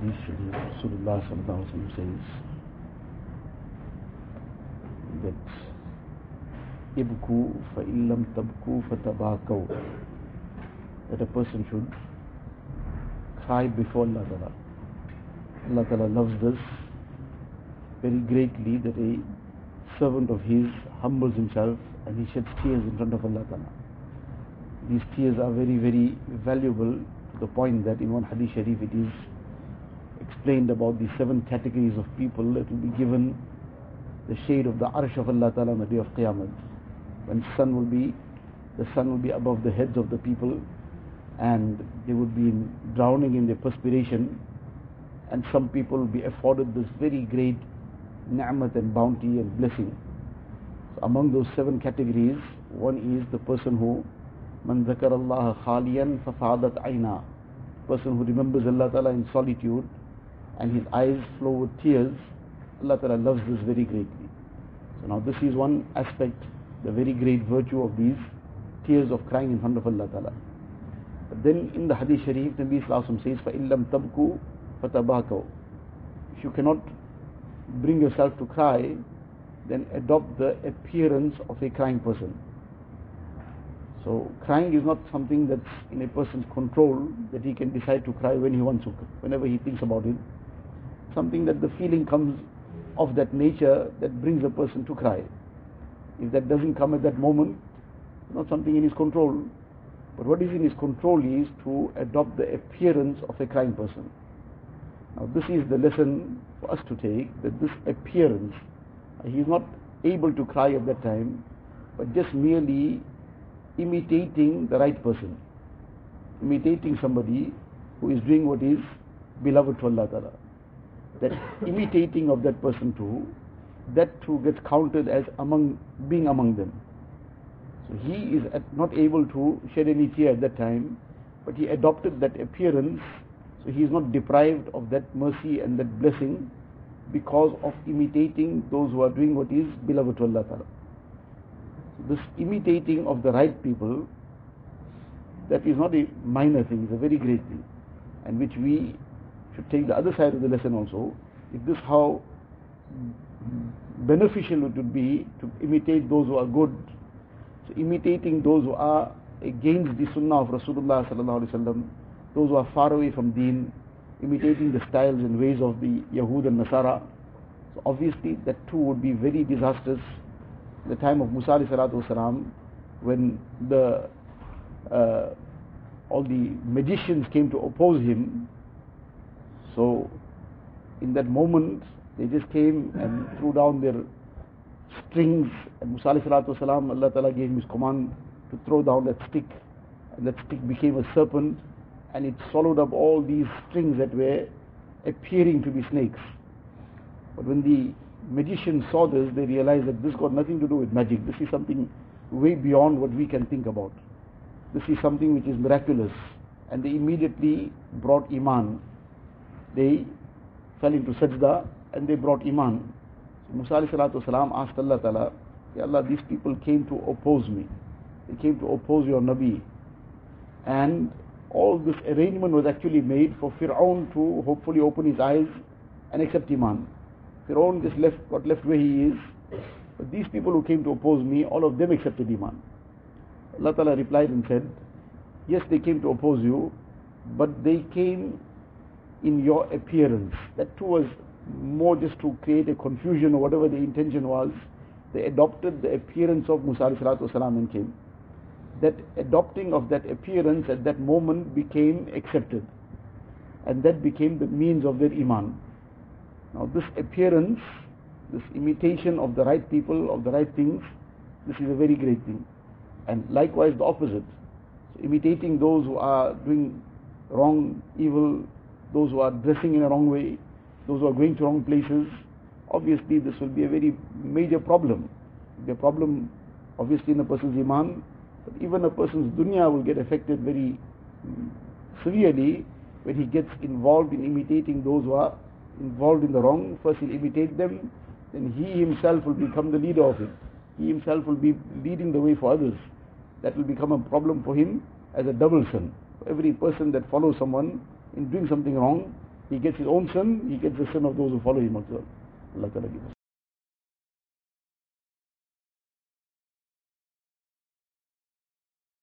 hadith Sharif, Rasulullah sallallahu alaihi says that ibku fa illam tabku fatabakaw that a person should cry before Allah Ta'ala. Allah Ta'ala loves this very greatly that a servant of his humbles himself and he sheds tears in front of Allah Ta'ala. These tears are very, very valuable to the point that in one hadith sharif it is explained about the seven categories of people that will be given the shade of the arsh of Allah Ta'ala on the day of Qiyamah. When sun will be, the sun will be above the heads of the people and they would be drowning in their perspiration and some people will be afforded this very great ni'mat and bounty and blessing. So among those seven categories, one is the person who man zakar Allah khaliyan fafadat aina person who remembers Allah Ta'ala in solitude and his eyes flow with tears, Allah Ta'ala loves this very greatly. So now this is one aspect, the very great virtue of these tears of crying in front of Allah Ta'ala. But then in the Hadith Sharif, Nabi Sallallahu says, فَإِلَّمْ تَبْكُوا فَتَبَاكَوْا If you cannot bring yourself to cry, then adopt the appearance of a crying person. So crying is not something that's in a person's control that he can decide to cry when he wants to, whenever he thinks about it. Something that the feeling comes of that nature that brings a person to cry. If that doesn't come at that moment, not something in his control. But what is in his control is to adopt the appearance of a crying person. Now this is the lesson for us to take, that this appearance, he is not able to cry at that time, but just merely imitating the right person, imitating somebody who is doing what is beloved to Allah Ta'ala. That imitating of that person too, that too gets counted as among being among them. So he is not able to shed any tear at that time, but he adopted that appearance, so he is not deprived of that mercy and that blessing because of imitating those who are doing what is beloved to Allah Ta'ala this imitating of the right people, that is not a minor thing, it's a very great thing. And which we should take the other side of the lesson also. If this how beneficial it would be to imitate those who are good. So imitating those who are against the sunnah of Rasulullah sallallahu alaihi those who are far away from deen, imitating the styles and ways of the Yahud and Nasara. So obviously that too would be very disastrous the time of Musa wasalam, when the uh, all the magicians came to oppose him. So in that moment, they just came and threw down their strings. And Musa salatu wasalam, Allah Ta'ala gave him his command to throw down that stick. And that stick became a serpent and it swallowed up all these strings that were appearing to be snakes. But when the magicians saw this, they realized that this got nothing to do with magic. This is something way beyond what we can think about. This is something which is miraculous. And they immediately brought Iman. They fell into sajda and they brought Iman. So Musa salatu asked Allah Ta'ala, Ya Allah, these people came to oppose me. They came to oppose your Nabi. And all this arrangement was actually made for Fir'aun to hopefully open his eyes and accept Iman. Fir'aun just left, got left where he is. But these people who came to oppose me, all of them accepted Iman. Allah Ta'ala replied and said, Yes, they came to oppose you, but they came in your appearance. That too was more just to create a confusion or whatever the intention was. They adopted the appearance of Musa والسلام, and came. That adopting of that appearance at that moment became accepted. And that became the means of their Iman. Now this appearance, this imitation of the right people, of the right things, this is a very great thing. And likewise the opposite. So imitating those who are doing wrong, evil, those who are dressing in a wrong way, those who are going to wrong places, obviously this will be a very major problem. The problem obviously in a person's iman, but even a person's dunya will get affected very mm, severely when he gets involved in imitating those who are involved in the wrong, first he'll imitate them, then he himself will become the leader of it. He himself will be leading the way for others. That will become a problem for him as a double sin. For every person that follows someone in doing something wrong, He gets his own sin, he gets the sin of those who follow him also. Allah Ta'ala give us.